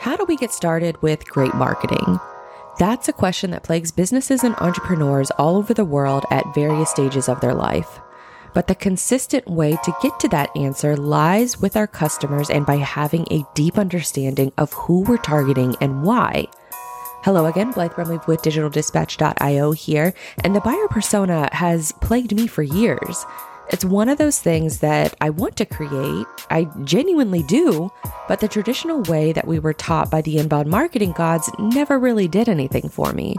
How do we get started with great marketing? That's a question that plagues businesses and entrepreneurs all over the world at various stages of their life. But the consistent way to get to that answer lies with our customers and by having a deep understanding of who we're targeting and why. Hello again, Blythe Brumleve with DigitalDispatch.io here, and the buyer persona has plagued me for years. It's one of those things that I want to create, I genuinely do, but the traditional way that we were taught by the inbound marketing gods never really did anything for me.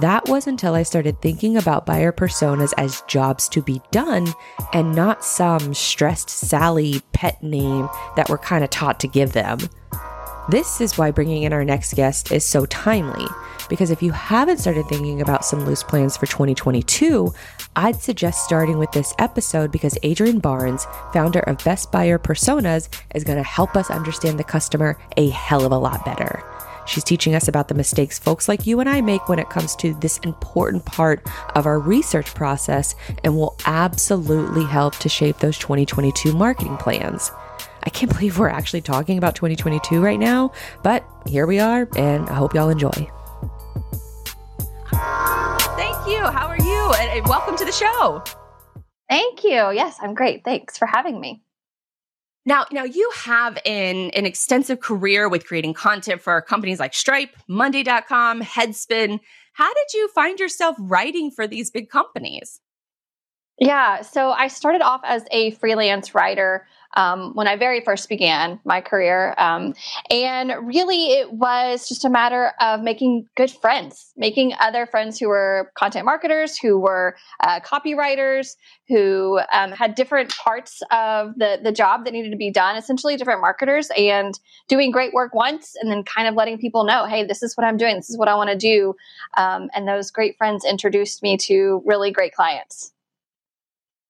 That was until I started thinking about buyer personas as jobs to be done and not some stressed Sally pet name that we're kind of taught to give them. This is why bringing in our next guest is so timely, because if you haven't started thinking about some loose plans for 2022, I'd suggest starting with this episode because Adrienne Barnes, founder of Best Buyer Personas, is going to help us understand the customer a hell of a lot better. She's teaching us about the mistakes folks like you and I make when it comes to this important part of our research process and will absolutely help to shape those 2022 marketing plans. I can't believe we're actually talking about 2022 right now, but here we are, and I hope y'all enjoy. Thank you. How are you? And welcome to the show. Thank you. Yes, I'm great. Thanks for having me. Now, now you have an, an extensive career with creating content for companies like Stripe, Monday.com, Headspin. How did you find yourself writing for these big companies? Yeah, so I started off as a freelance writer um, when I very first began my career. Um, and really, it was just a matter of making good friends, making other friends who were content marketers, who were uh, copywriters, who um, had different parts of the, the job that needed to be done, essentially different marketers, and doing great work once and then kind of letting people know, hey, this is what I'm doing, this is what I want to do. Um, and those great friends introduced me to really great clients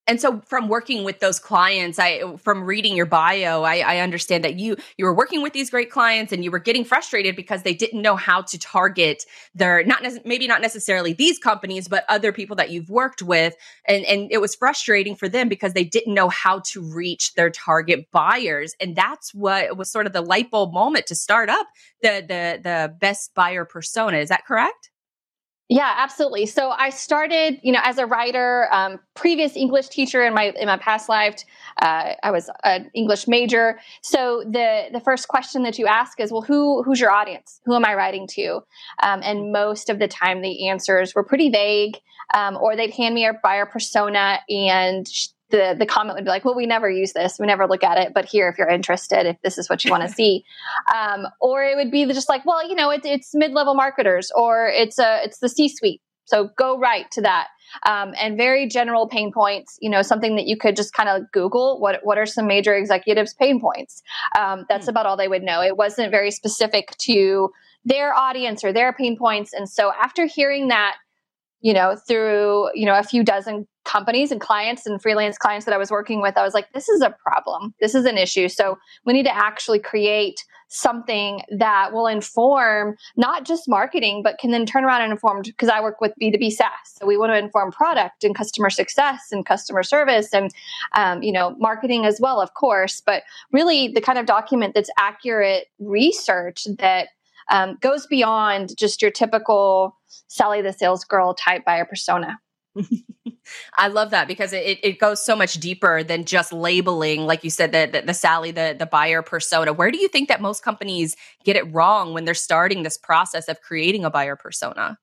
and so from working with those clients i from reading your bio I, I, understand that you you were working with these great clients and you were getting frustrated because they didn't know how to target their not maybe not necessarily these companies but other people that you've worked with. And and it was frustrating for them because they didn't know how to reach their target buyers. And that's what was sort of the light bulb moment to start up the the the best buyer persona. Is that correct yeah, absolutely. So I started, you know, as a writer, um, previous English teacher in my in my past life. Uh, I was an English major. So the the first question that you ask is, well, who who's your audience? Who am I writing to? Um, and most of the time, the answers were pretty vague, um, or they'd hand me a buyer persona and the the comment would be like, "Well, we never use this. We never look at it, but here, if you're interested, if this is what you want to see," um, or it would be just like, "Well, you know, it, it's mid level marketers, or it's a it's the C suite, so go right to that." Um, and very general pain points. You know, something that you could just kind of Google. What what are some major executives' pain points? Um, that's mm-hmm. about all they would know. It wasn't very specific to their audience or their pain points. And so after hearing that you know, through, you know, a few dozen companies and clients and freelance clients that I was working with, I was like, this is a problem. This is an issue. So we need to actually create something that will inform not just marketing, but can then turn around and inform because I work with B2B SaaS. So we want to inform product and customer success and customer service and, um, you know, marketing as well, of course, but really the kind of document that's accurate research that um, goes beyond just your typical Sally the sales girl type buyer persona. I love that because it, it goes so much deeper than just labeling, like you said, the, the, the Sally, the, the buyer persona. Where do you think that most companies get it wrong when they're starting this process of creating a buyer persona?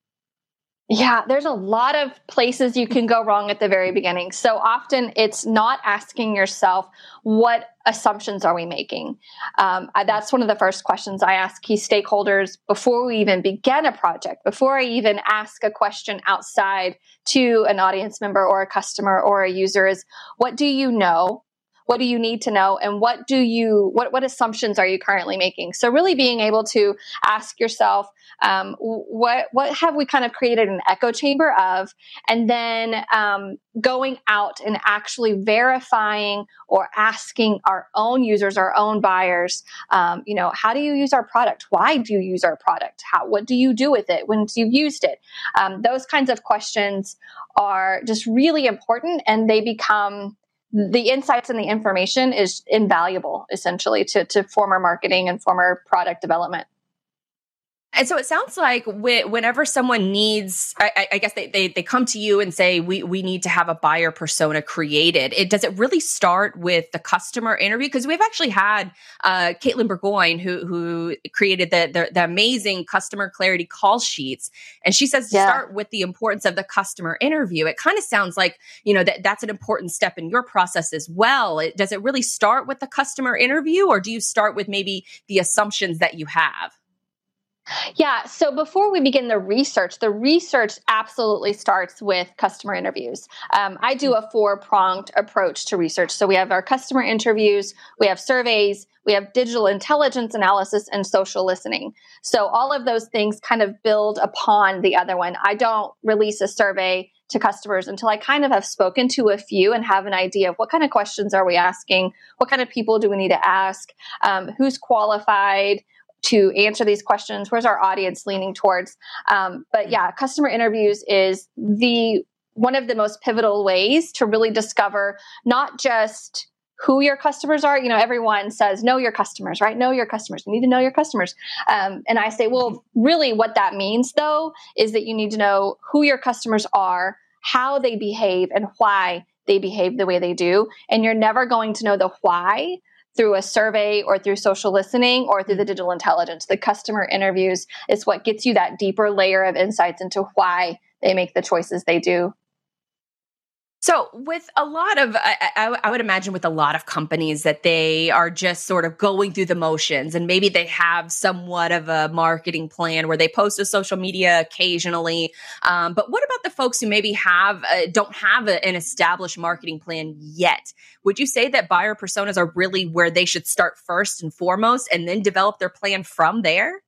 Yeah, there's a lot of places you can go wrong at the very beginning. So often it's not asking yourself, what assumptions are we making? Um, I, that's one of the first questions I ask key stakeholders before we even begin a project, before I even ask a question outside to an audience member or a customer or a user is, what do you know? What do you need to know and what do you what what assumptions are you currently making? So really being able to ask yourself um, what what have we kind of created an echo chamber of? And then um, going out and actually verifying or asking our own users our own buyers um, you know how do you use our product? Why do you use our product? How what do you do with it once you've used it? Um, those kinds of questions are just really important and they become the insights and the information is invaluable essentially to, to former marketing and former product development. And so it sounds like whenever someone needs, I, I guess they, they, they come to you and say, we, we need to have a buyer persona created. It does it really start with the customer interview? Because we've actually had uh, Katelyn Bourgoin who who created the, the, the amazing customer clarity call sheets, and she says to yeah. start with the importance of the customer interview. It kind of sounds like you know that that's an important step in your process as well. It, does it really start with the customer interview, or do you start with maybe the assumptions that you have? Yeah. So before we begin the research, the research absolutely starts with customer interviews. Um, I do a four pronged approach to research. So we have our customer interviews, we have surveys, we have digital intelligence analysis, and social listening. So all of those things kind of build upon the other one. I don't release a survey to customers until I kind of have spoken to a few and have an idea of what kind of questions are we asking, what kind of people do we need to ask, um, who's qualified to answer these questions? Where's our audience leaning towards? Um, but yeah, customer interviews is the one of the most pivotal ways to really discover not just who your customers are. You know, everyone says, know your customers, right? Know your customers. You need to know your customers. Um, and I say, well, really, what that means, though, is that you need to know who your customers are, how they behave, and why they behave the way they do. And you're never going to know the why through a survey or through social listening or through the mm-hmm. digital intelligence. The customer interviews is what gets you that deeper layer of insights into why they make the choices they do. So, with a lot of, I, I, would imagine with a lot of companies that they are just sort of going through the motions and maybe they have somewhat of a marketing plan where they post to social media occasionally. Um, but what about the folks who maybe have, uh, don't have a, an established marketing plan yet? Would you say that buyer personas are really where they should start first and foremost and then develop their plan from there?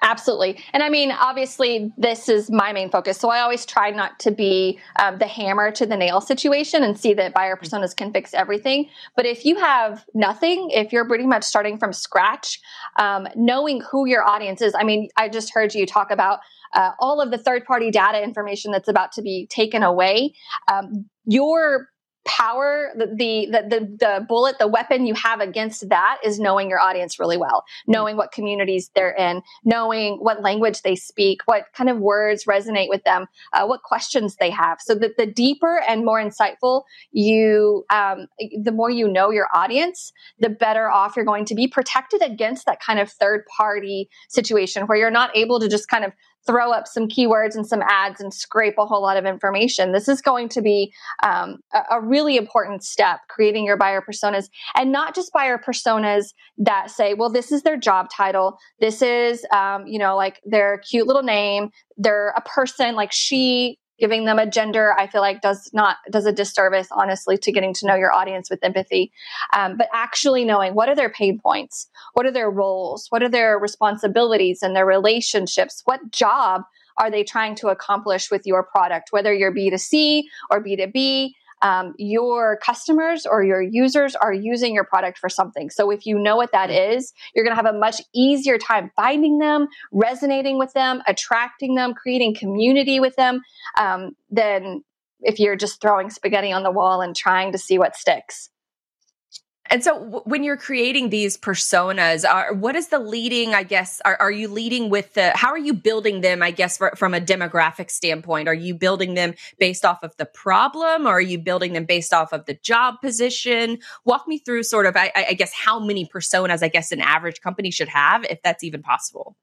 Absolutely. And I mean, obviously, this is my main focus. So I always try not to be um, the hammer to the nail situation and see that buyer personas can fix everything. But if you have nothing, if you're pretty much starting from scratch, um, knowing who your audience is, I mean, I just heard you talk about uh, all of the third party data information that's about to be taken away. Um, your power the, the, the the bullet the weapon you have against that is knowing your audience really well knowing what communities they're in knowing what language they speak what kind of words resonate with them uh, what questions they have. So that the deeper and more insightful you um, the more you know your audience the better off you're going to be protected against that kind of third party situation where you're not able to just kind of throw up some keywords and some ads and scrape a whole lot of information. This is going to be um, a, a, really important step, creating your buyer personas and not just buyer personas that say, well, this is their job title. This is, um, you know, like their cute little name. They're a person like she giving them a gender i feel like does not does a disservice honestly to getting to know your audience with empathy. Um, but actually knowing what are their pain points what are their roles what are their responsibilities and their relationships what job are they trying to accomplish with your product whether you're b2c or b2b um, your customers or your users are using your product for something. So if you know what that is, you're going to have a much easier time finding them, resonating with them, attracting them, creating community with them um, than if you're just throwing spaghetti on the wall and trying to see what sticks. And so w- when you're creating these personas, are, what is the leading, I guess, are, are you leading with the, how are you building them, I guess, for, from a demographic standpoint? Are you building them based off of the problem or are you building them based off of the job position? Walk me through sort of, I, I guess, how many personas, I guess, an average company should have, if that's even possible.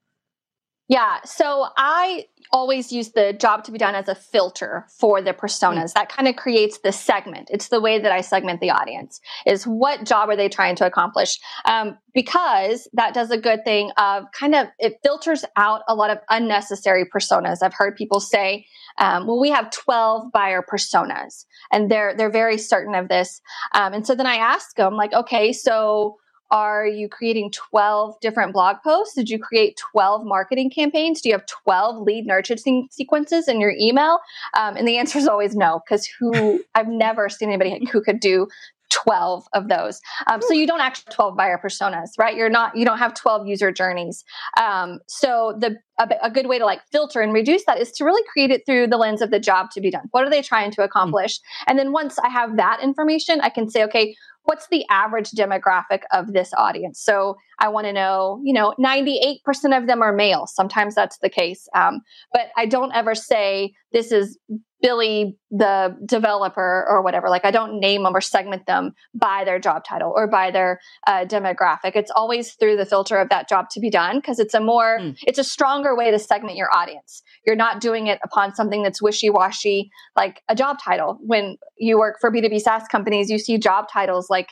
Yeah. So I always use the job to be done as a filter for the personas. Mm. That kind of creates the segment. It's the way that I segment the audience is what job are they trying to accomplish? Um, because that does a good thing of kind of, it filters out a lot of unnecessary personas. I've heard people say, um, well, we have 12 buyer personas and they're, they're very certain of this. Um, and so then I ask them like, okay, so are you creating 12 different blog posts? Did you create 12 marketing campaigns? Do you have 12 lead nurturing sequences in your email? Um, and the answer is always no, because who I've never seen anybody who could do 12 of those. Um, so you don't actually 12 buyer personas, right? You're not, you don't have 12 user journeys. Um, so the, a, a, good way to like filter and reduce that is to really create it through the lens of the job to be done. What are they trying to accomplish? Mm-hmm. And then once I have that information, I can say, okay, what's the average demographic of this audience? So I want to know, you know, 98% of them are male. Sometimes that's the case. Um, but I don't ever say this is Billy, the developer or whatever. Like I don't name them or segment them by their job title or by their uh, demographic. It's always through the filter of that job to be done because it's a more, mm. it's a stronger way to segment your audience. You're not doing it upon something that's wishy washy, like a job title. When you work for B2B SaaS companies, you see job titles like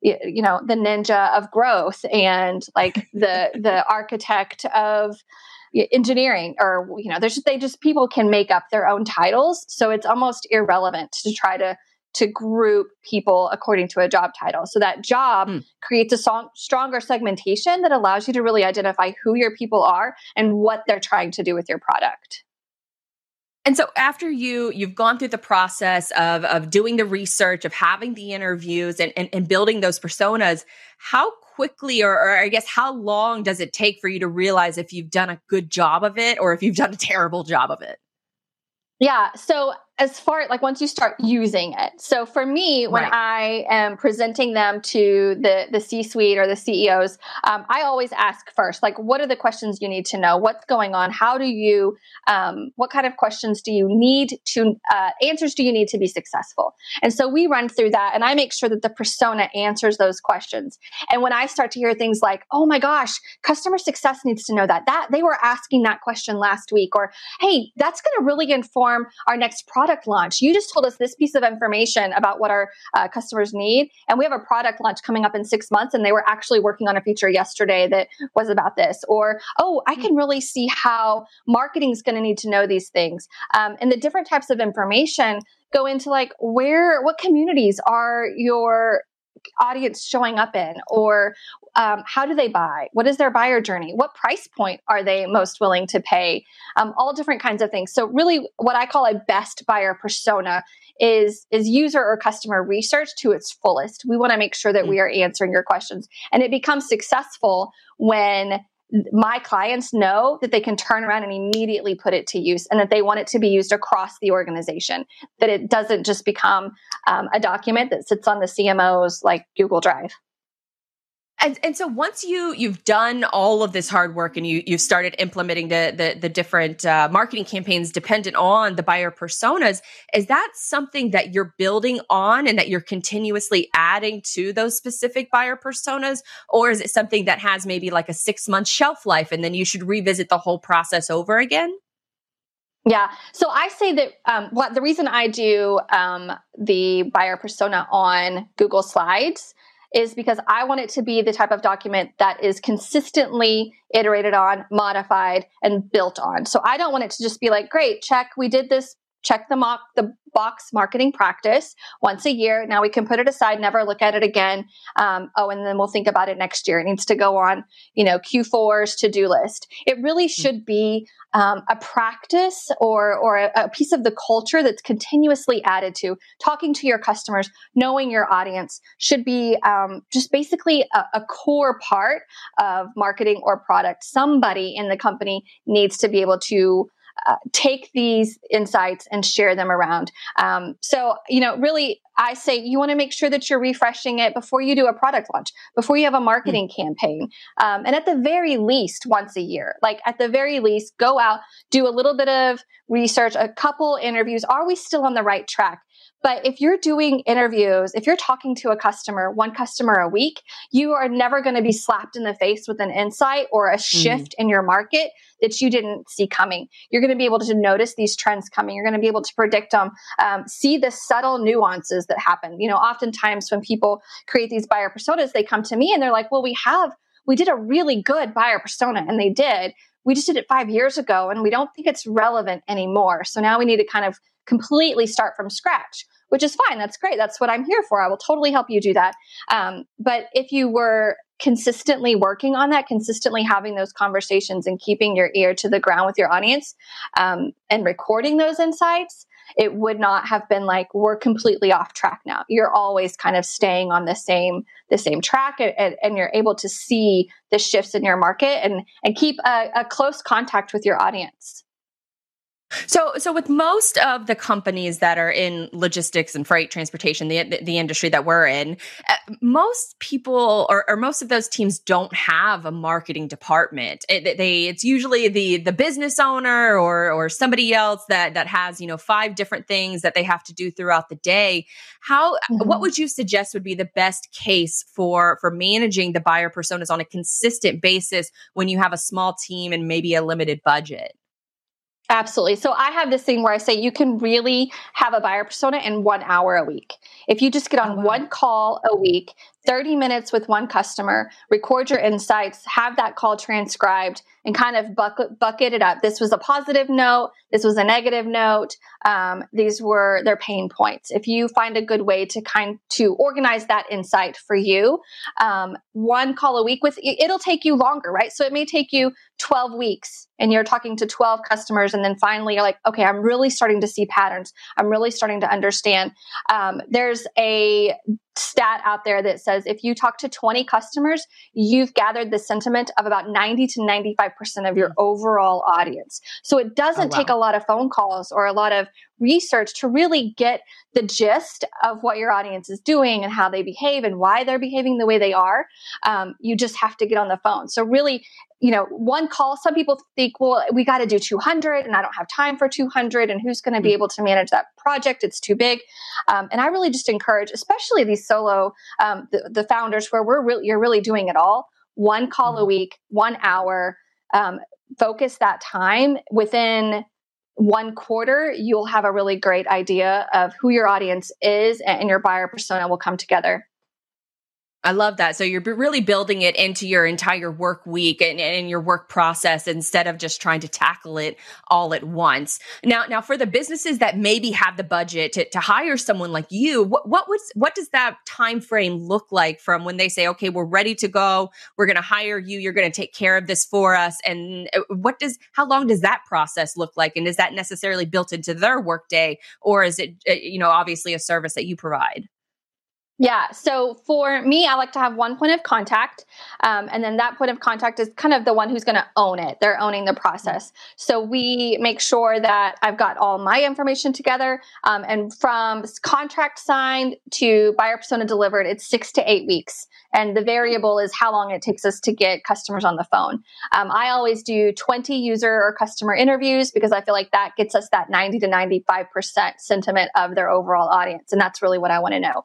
you know the ninja of growth and like the the architect of engineering or you know there's they just people can make up their own titles. So it's almost irrelevant to try to to group people according to a job title. So that job mm. creates a song, stronger segmentation that allows you to really identify who your people are and what they're trying to do with your product. And so after you you've gone through the process of of doing the research, of having the interviews and and, and building those personas, how quickly or, or I guess how long does it take for you to realize if you've done a good job of it or if you've done a terrible job of it? Yeah. So as far like once you start using it. So for me, when right. I am presenting them to the the C suite or the CEOs, um, I always ask first, like, what are the questions you need to know? What's going on? How do you? Um, what kind of questions do you need to? Uh, answers do you need to be successful? And so we run through that, and I make sure that the persona answers those questions. And when I start to hear things like, "Oh my gosh, customer success needs to know that," that they were asking that question last week, or "Hey, that's going to really inform our next product." Product launch. You just told us this piece of information about what our uh, customers need. And we have a product launch coming up in six months, and they were actually working on a feature yesterday that was about this. Or, oh, I can really see how marketing is going to need to know these things. Um, and the different types of information go into like where, what communities are your audience showing up in or um, how do they buy? What is their buyer journey? What price point are they most willing to pay? Um, all different kinds of things. So really what i call a best buyer persona is is user or customer research to its fullest. We want to make sure that we mm. are answering your questions. And it becomes successful when my clients know that they can turn around and immediately put it to use and that they want it to be used across the organization that it doesn't just become um, a document that sits on the cmo's like google drive and, and so once you you've done all of this hard work and you you've started implementing the the, the different uh, marketing campaigns dependent on the buyer personas, is that something that you're building on and that you're continuously adding to those specific buyer personas, or is it something that has maybe like a six month shelf life and then you should revisit the whole process over again? Yeah. So I say that um, what the reason I do um, the buyer persona on Google Slides is because I want it to be the type of document that is consistently iterated on, modified, and built on. So I don't want it to just be like, great, check, we did this, check the mock the box marketing practice once a year. Now we can put it aside, never look at it again. Um, oh, and then we'll think about it next year. It needs to go on, you know, Q4's to do list. It really hmm. should be um, a practice or or a, a, piece of the culture that's continuously added to. Talking to your customers, knowing your audience should be um, just basically a, a core part of marketing or product. Somebody in the company needs to be able to uh, take these insights and share them around. Um, so, you know, really, I say you want to make sure that you're refreshing it before you do a product launch, before you have a marketing mm-hmm. campaign. Um, and at the very least, once a year, like at the very least, go out, do a little bit of research, a couple interviews. Are we still on the right track? But if you're doing interviews, if you're talking to a customer, one customer a week, you are never going to be slapped in the face with an insight or a mm-hmm. shift mm-hmm. in your market that you didn't see coming. You're going to be able to notice these trends coming. You're going to be able to predict them, um, see the subtle nuances that happen. You know, oftentimes when people create these buyer personas, they come to me and they're like, well, we have, we did a really good buyer persona and they did. We just did it five years ago and we don't think it's relevant anymore. So now we need to kind of completely start from scratch which is fine. That's great. That's what I'm here for. I will totally help you do that. Um, but if you were consistently working on that, consistently having those conversations and keeping your ear to the ground with your audience um, and recording those insights, it would not have been like we're completely off track now. You're always kind of staying on the same the same track, and, and you're able to see the shifts in your market and and keep a, a close contact with your audience. So, so with most of the companies that are in logistics and freight transportation, the the, industry that we're in, uh, most people or, or, most of those teams don't have a marketing department. It, they, it's usually the the business owner or or somebody else that that has you know five different things that they have to do throughout the day. How? Mm-hmm. What would you suggest would be the best case for for managing the buyer personas on a consistent basis when you have a small team and maybe a limited budget? Absolutely. So I have this thing where I say you can really have a buyer persona in one hour a week. If you just get oh, on oh, wow. one call a week, 30 minutes with one customer, record your insights, have that call transcribed, and kind of bucket, bucket it up. This was a positive note. This was a negative note. Um, these were their pain points. If you find a good way to kind to organize that insight for you, um, one call a week with it'll take you longer, right? So it may take you 12 weeks and you're talking to 12 customers and then finally you're like okay i'm really starting to see patterns i'm really starting to understand um, there's a stat out there that says if you talk to 20 customers, you've gathered the sentiment of about 90 to 95% of your mm. overall audience. So it doesn't oh, wow. take a lot of phone calls or a lot of research to really get the gist of what your audience is doing and how they behave and why they're behaving the way they are. Um, you just have to get on the phone. So really, you know, one call, some people think, well, we got to do 200 and I don't have time for 200 and who's going to be mm. able to manage that project? It's too big. Um, and I really just encourage, especially these solo, um, the, the, founders where we're really, you're really doing it all. One call a mm-hmm. week, one hour, um, focus that time within one quarter, you'll have a really great idea of who your audience is and your buyer persona will come together. I love that. So you're really building it into your entire work week and, and your work process instead of just trying to tackle it all at once. Now, now for the businesses that maybe have the budget to, to hire someone like you, what, what was, what does that time frame look like from when they say, okay, we're ready to go. We're going to hire you. You're going to take care of this for us. And uh, what does, how long does that process look like? And is that necessarily built into their workday or is it, uh, you know, obviously a service that you provide? Yeah. So for me, I like to have one point of contact. Um, and then that point of contact is kind of the one who's going to own it. They're owning the process. So we make sure that I've got all my information together. Um, and from contract signed to buyer persona delivered, it's six to eight weeks. And the variable is how long it takes us to get customers on the phone. Um, I always do 20 user or customer interviews because I feel like that gets us that 90 to 95% sentiment of their overall audience. And that's really what I want to know.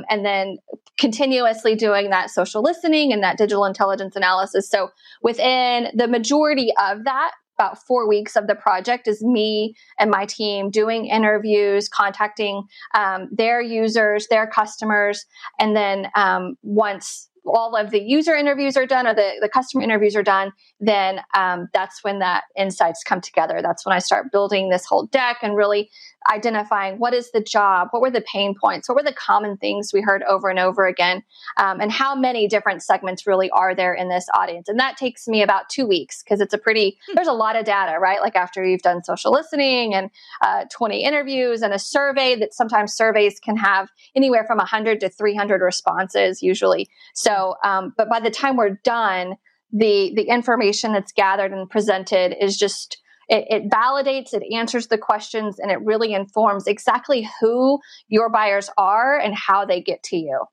Um, and then continuously doing that social listening and that digital intelligence analysis. So within the majority of that, about four weeks of the project is me and my team doing interviews, contacting um, their users, their customers, and then um, once all of the user interviews are done or the, the customer interviews are done, then um, that's when that insights come together. That's when I start building this whole deck and really identifying what is the job, what were the pain points, what were the common things we heard over and over again, um, and how many different segments really are there in this audience. And that takes me about two weeks because it's a pretty, hmm. there's a lot of data, right? Like after you've done social listening and uh, 20 interviews and a survey that sometimes surveys can have anywhere from 100 to 300 responses usually. So, um, but by the time we're done, the the information that's gathered and presented is just it, it, validates, it answers the questions, and it really informs exactly who your buyers are and how they get to you.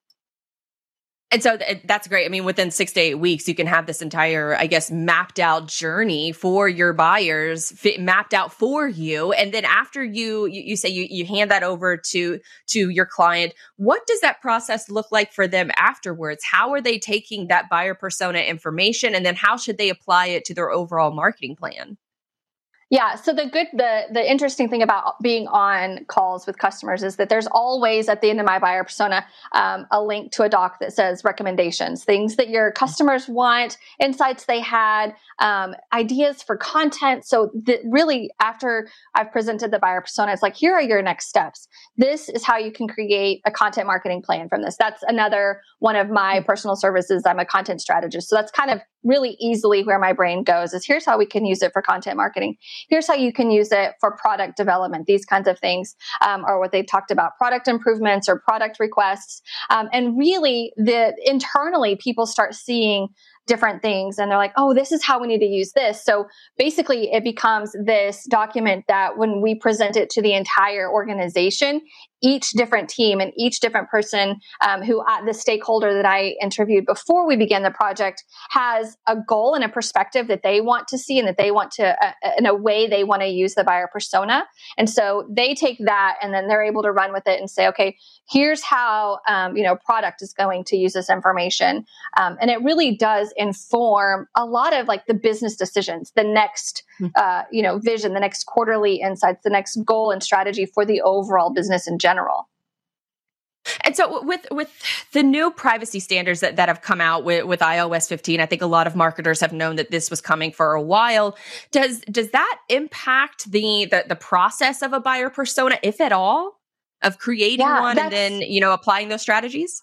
And so th- that's great. I mean, within six to eight weeks, you can have this entire, I guess, mapped out journey for your buyers, mapped out for you. And then after you, you, you say you, you hand that over to to your client, what does that process look like for them afterwards? How are they taking that buyer persona information, and then how should they apply it to their overall marketing plan? Yeah. So the good, the the interesting thing about being on calls with customers is that there's always at the end of my buyer persona um, a link to a doc that says recommendations, things that your customers want, insights they had, um, ideas for content. So that really, after I've presented the buyer persona, it's like here are your next steps. This is how you can create a content marketing plan from this. That's another one of my personal services. I'm a content strategist, so that's kind of really easily where my brain goes is here's how we can use it for content marketing. Here's how you can use it for product development, these kinds of things, um, or what they've talked about product improvements or product requests. Um, and really, the internally, people start seeing different things and they're like, oh, this is how we need to use this. So basically, it becomes this document that when we present it to the entire organization, each different team and each different person um, who uh, the stakeholder that I interviewed before we began the project has a goal and a perspective that they want to see and that they want to, uh, uh, in a way, they want to use the buyer persona. And so they take that and then they're able to run with it and say, okay, here's how um, you know product is going to use this information, um, and it really does inform a lot of like the business decisions, the next hmm. uh, you know vision, the next quarterly insights, the next goal and strategy for the overall business in general. And so with with the new privacy standards that, that have come out with, with iOS 15, I think a lot of marketers have known that this was coming for a while. Does does that impact the the, the process of a buyer persona, if at all, of creating yeah, one and then, you know, applying those strategies?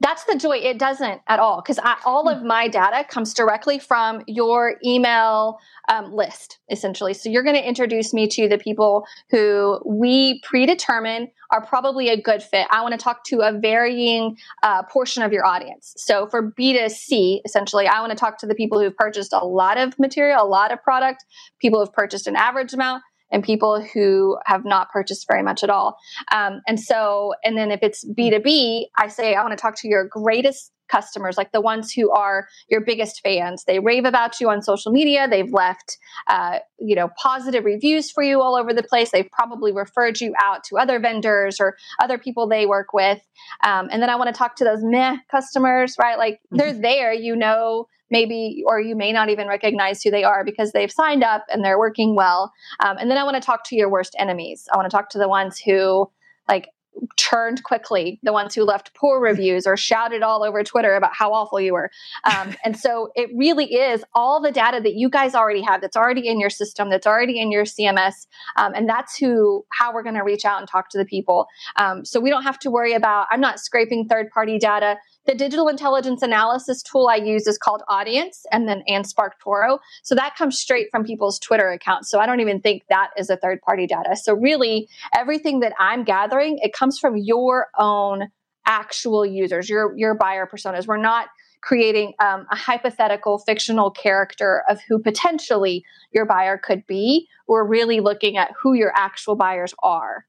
That's the joy. It doesn't at all because all of my data comes directly from your email um, list, essentially. So you're going to introduce me to the people who we predetermine are probably a good fit. I want to talk to a varying uh, portion of your audience. So for B2C, essentially, I want to talk to the people who've purchased a lot of material, a lot of product, people who've purchased an average amount, and people who have not purchased very much at all. Um, and so, and then if it's B2B, I say, I want to talk to your greatest customers, like the ones who are your biggest fans. They rave about you on social media. They've left, uh, you know, positive reviews for you all over the place. They've probably referred you out to other vendors or other people they work with. Um, and then I want to talk to those meh customers, right? Like they're mm-hmm. there, you know, maybe, or you may not even recognize who they are because they've signed up and they're working well. Um, and then I want to talk to your worst enemies. I want to talk to the ones who, like, churned quickly, the ones who left poor reviews or shouted all over Twitter about how awful you were. Um, and so it really is all the data that you guys already have, that's already in your system, that's already in your CMS, um, and that's who how we're going to reach out and talk to the people. Um, so we don't have to worry about. I'm not scraping third party data. The digital intelligence analysis tool I use is called Audiense and then and SparkToro. So that comes straight from people's Twitter accounts. So I don't even think that is a third party data. So really everything that I'm gathering, it comes from your own actual users, your your buyer personas. We're not creating um, a hypothetical fictional character of who potentially your buyer could be. We're really looking at who your actual buyers are.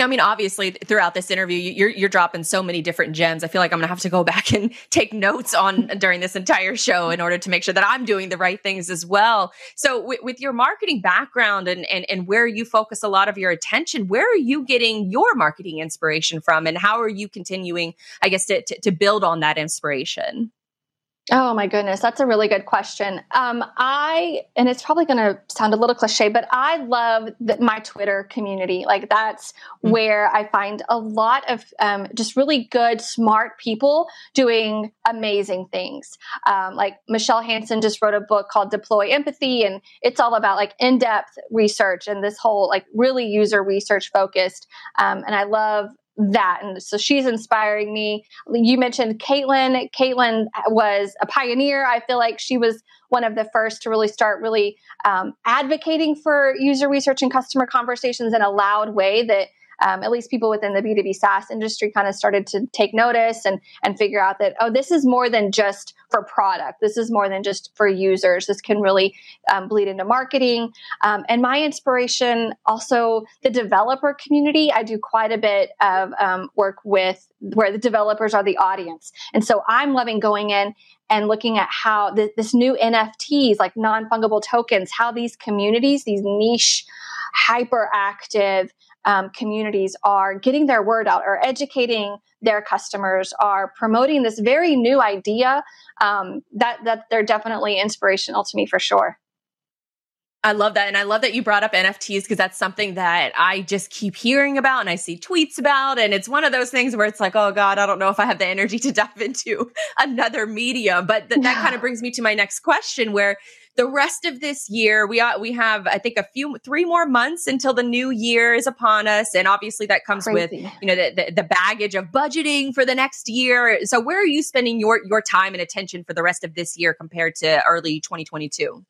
I mean, obviously, throughout this interview, you're you're dropping so many different gems. I feel like I'm gonna have to go back and take notes on during this entire show in order to make sure that I'm doing the right things as well. So, with, with your marketing background and, and and where you focus a lot of your attention, where are you getting your marketing inspiration from, and how are you continuing, I guess, to to, to build on that inspiration? Oh my goodness, that's a really good question. Um, I and it's probably going to sound a little cliche, but I love the, my Twitter community. Like that's mm-hmm. where I find a lot of um, just really good, smart people doing amazing things. Um, like Michele Hansen just wrote a book called Deploy Empathy, and it's all about like in-depth research and this whole like really user research focused. Um, and I love that. And so she's inspiring me. You mentioned Katelyn. Katelyn was a pioneer. I feel like she was one of the first to really start really um, advocating for user research and customer conversations in a loud way that um, at least people within the B2B SaaS industry kind of started to take notice and, and figure out that, oh, this is more than just for product. This is more than just for users. This can really um, bleed into marketing. Um, and my inspiration, also the developer community. I do quite a bit of um, work with where the developers are the audience. And so I'm loving going in and looking at how th- this new NFTs, like non fungible tokens, how these communities, these niche, hyperactive, um, communities are getting their word out, are educating their customers, are promoting this very new idea. Um, that that they're definitely inspirational to me for sure. I love that. And I love that you brought up NFTs because that's something that I just keep hearing about and I see tweets about. And it's one of those things where it's like, oh God, I don't know if I have the energy to dive into another medium. But th- that kind of brings me to my next question where the rest of this year, we we have I think a few three more months until the new year is upon us, and obviously that comes Crazy. with you know the, the, the baggage of budgeting for the next year. So where are you spending your your time and attention for the rest of this year compared to early 2022?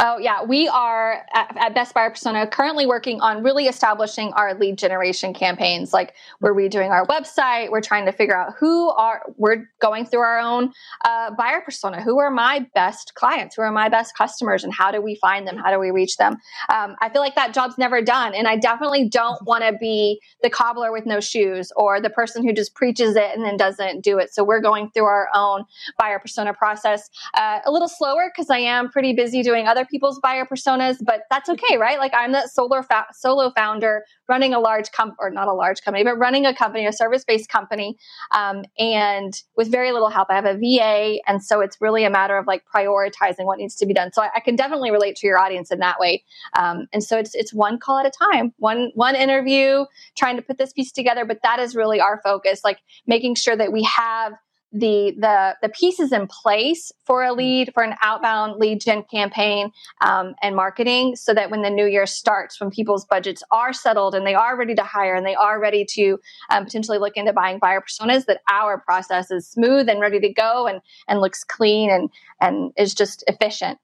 Oh, yeah. We are at, at, Best Buyer Persona currently working on really establishing our lead generation campaigns. Like we're redoing our website. We're trying to figure out who are, we're going through our own uh, buyer persona. Who are my best clients? Who are my best customers? And how do we find them? How do we reach them? Um, I feel like that job's never done. And I definitely don't want to be the cobbler with no shoes or the person who just preaches it and then doesn't do it. So we're going through our own buyer persona process uh, a little slower because I am pretty busy doing other people's buyer personas, but that's okay, right? Like I'm that solo fa- solo founder running a large company, or not a large company, but running a company, a service based company, um, and with very little help. I have a VA, and so it's really a matter of like prioritizing what needs to be done. So I, I can definitely relate to your audience in that way. Um, and so it's it's one call at a time, one one interview, trying to put this piece together. But that is really our focus, like making sure that we have the the the pieces in place for a lead for an outbound lead gen campaign um, and marketing so that when the new year starts when people's budgets are settled and they are ready to hire and they are ready to um, potentially look into buying buyer personas that our process is smooth and ready to go and and looks clean and and is just efficient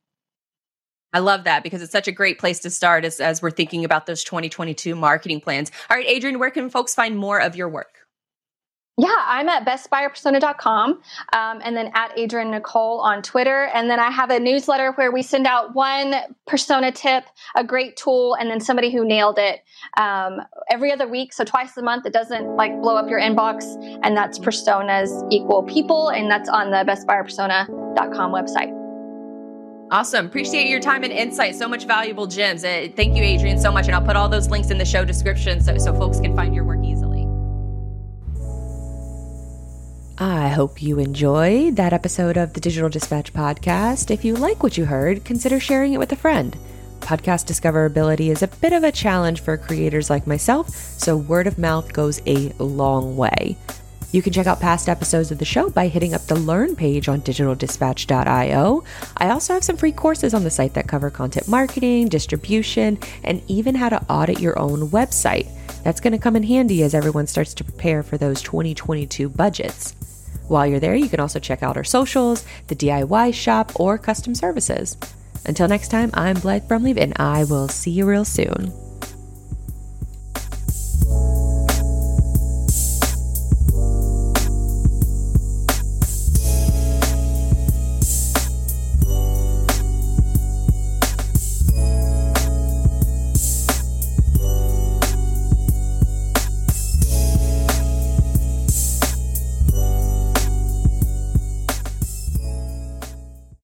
I love that because it's such a great place to start as, as we're thinking about those 2022 marketing plans. All right, Adrienne, where can folks find more of your work? Yeah, I'm at bestbuyerpersona.com um, and then at Adrienne Nicole on Twitter. And then I have a newsletter where we send out one persona tip, a great tool, and then somebody who nailed it um, every other week. So twice a month. It doesn't like blow up your inbox. And that's personas equal people. And that's on the bestbuyerpersona.com website. Awesome. Appreciate your time and insight. So much valuable gems. Uh, thank you, Adrienne, so much. And I'll put all those links in the show description so, so folks can find your work easily. I hope you enjoyed that episode of the Digital Dispatch podcast. If you like what you heard, consider sharing it with a friend. Podcast discoverability is a bit of a challenge for creators like myself, so word of mouth goes a long way. You can check out past episodes of the show by hitting up the Learn page on digitaldispatch.io. I also have some free courses on the site that cover content marketing, distribution, and even how to audit your own website. That's going to come in handy as everyone starts to prepare for those 2022 budgets. While you're there, you can also check out our socials, the DIY shop, or custom services. Until next time, I'm Blythe Brumleve, and I will see you real soon.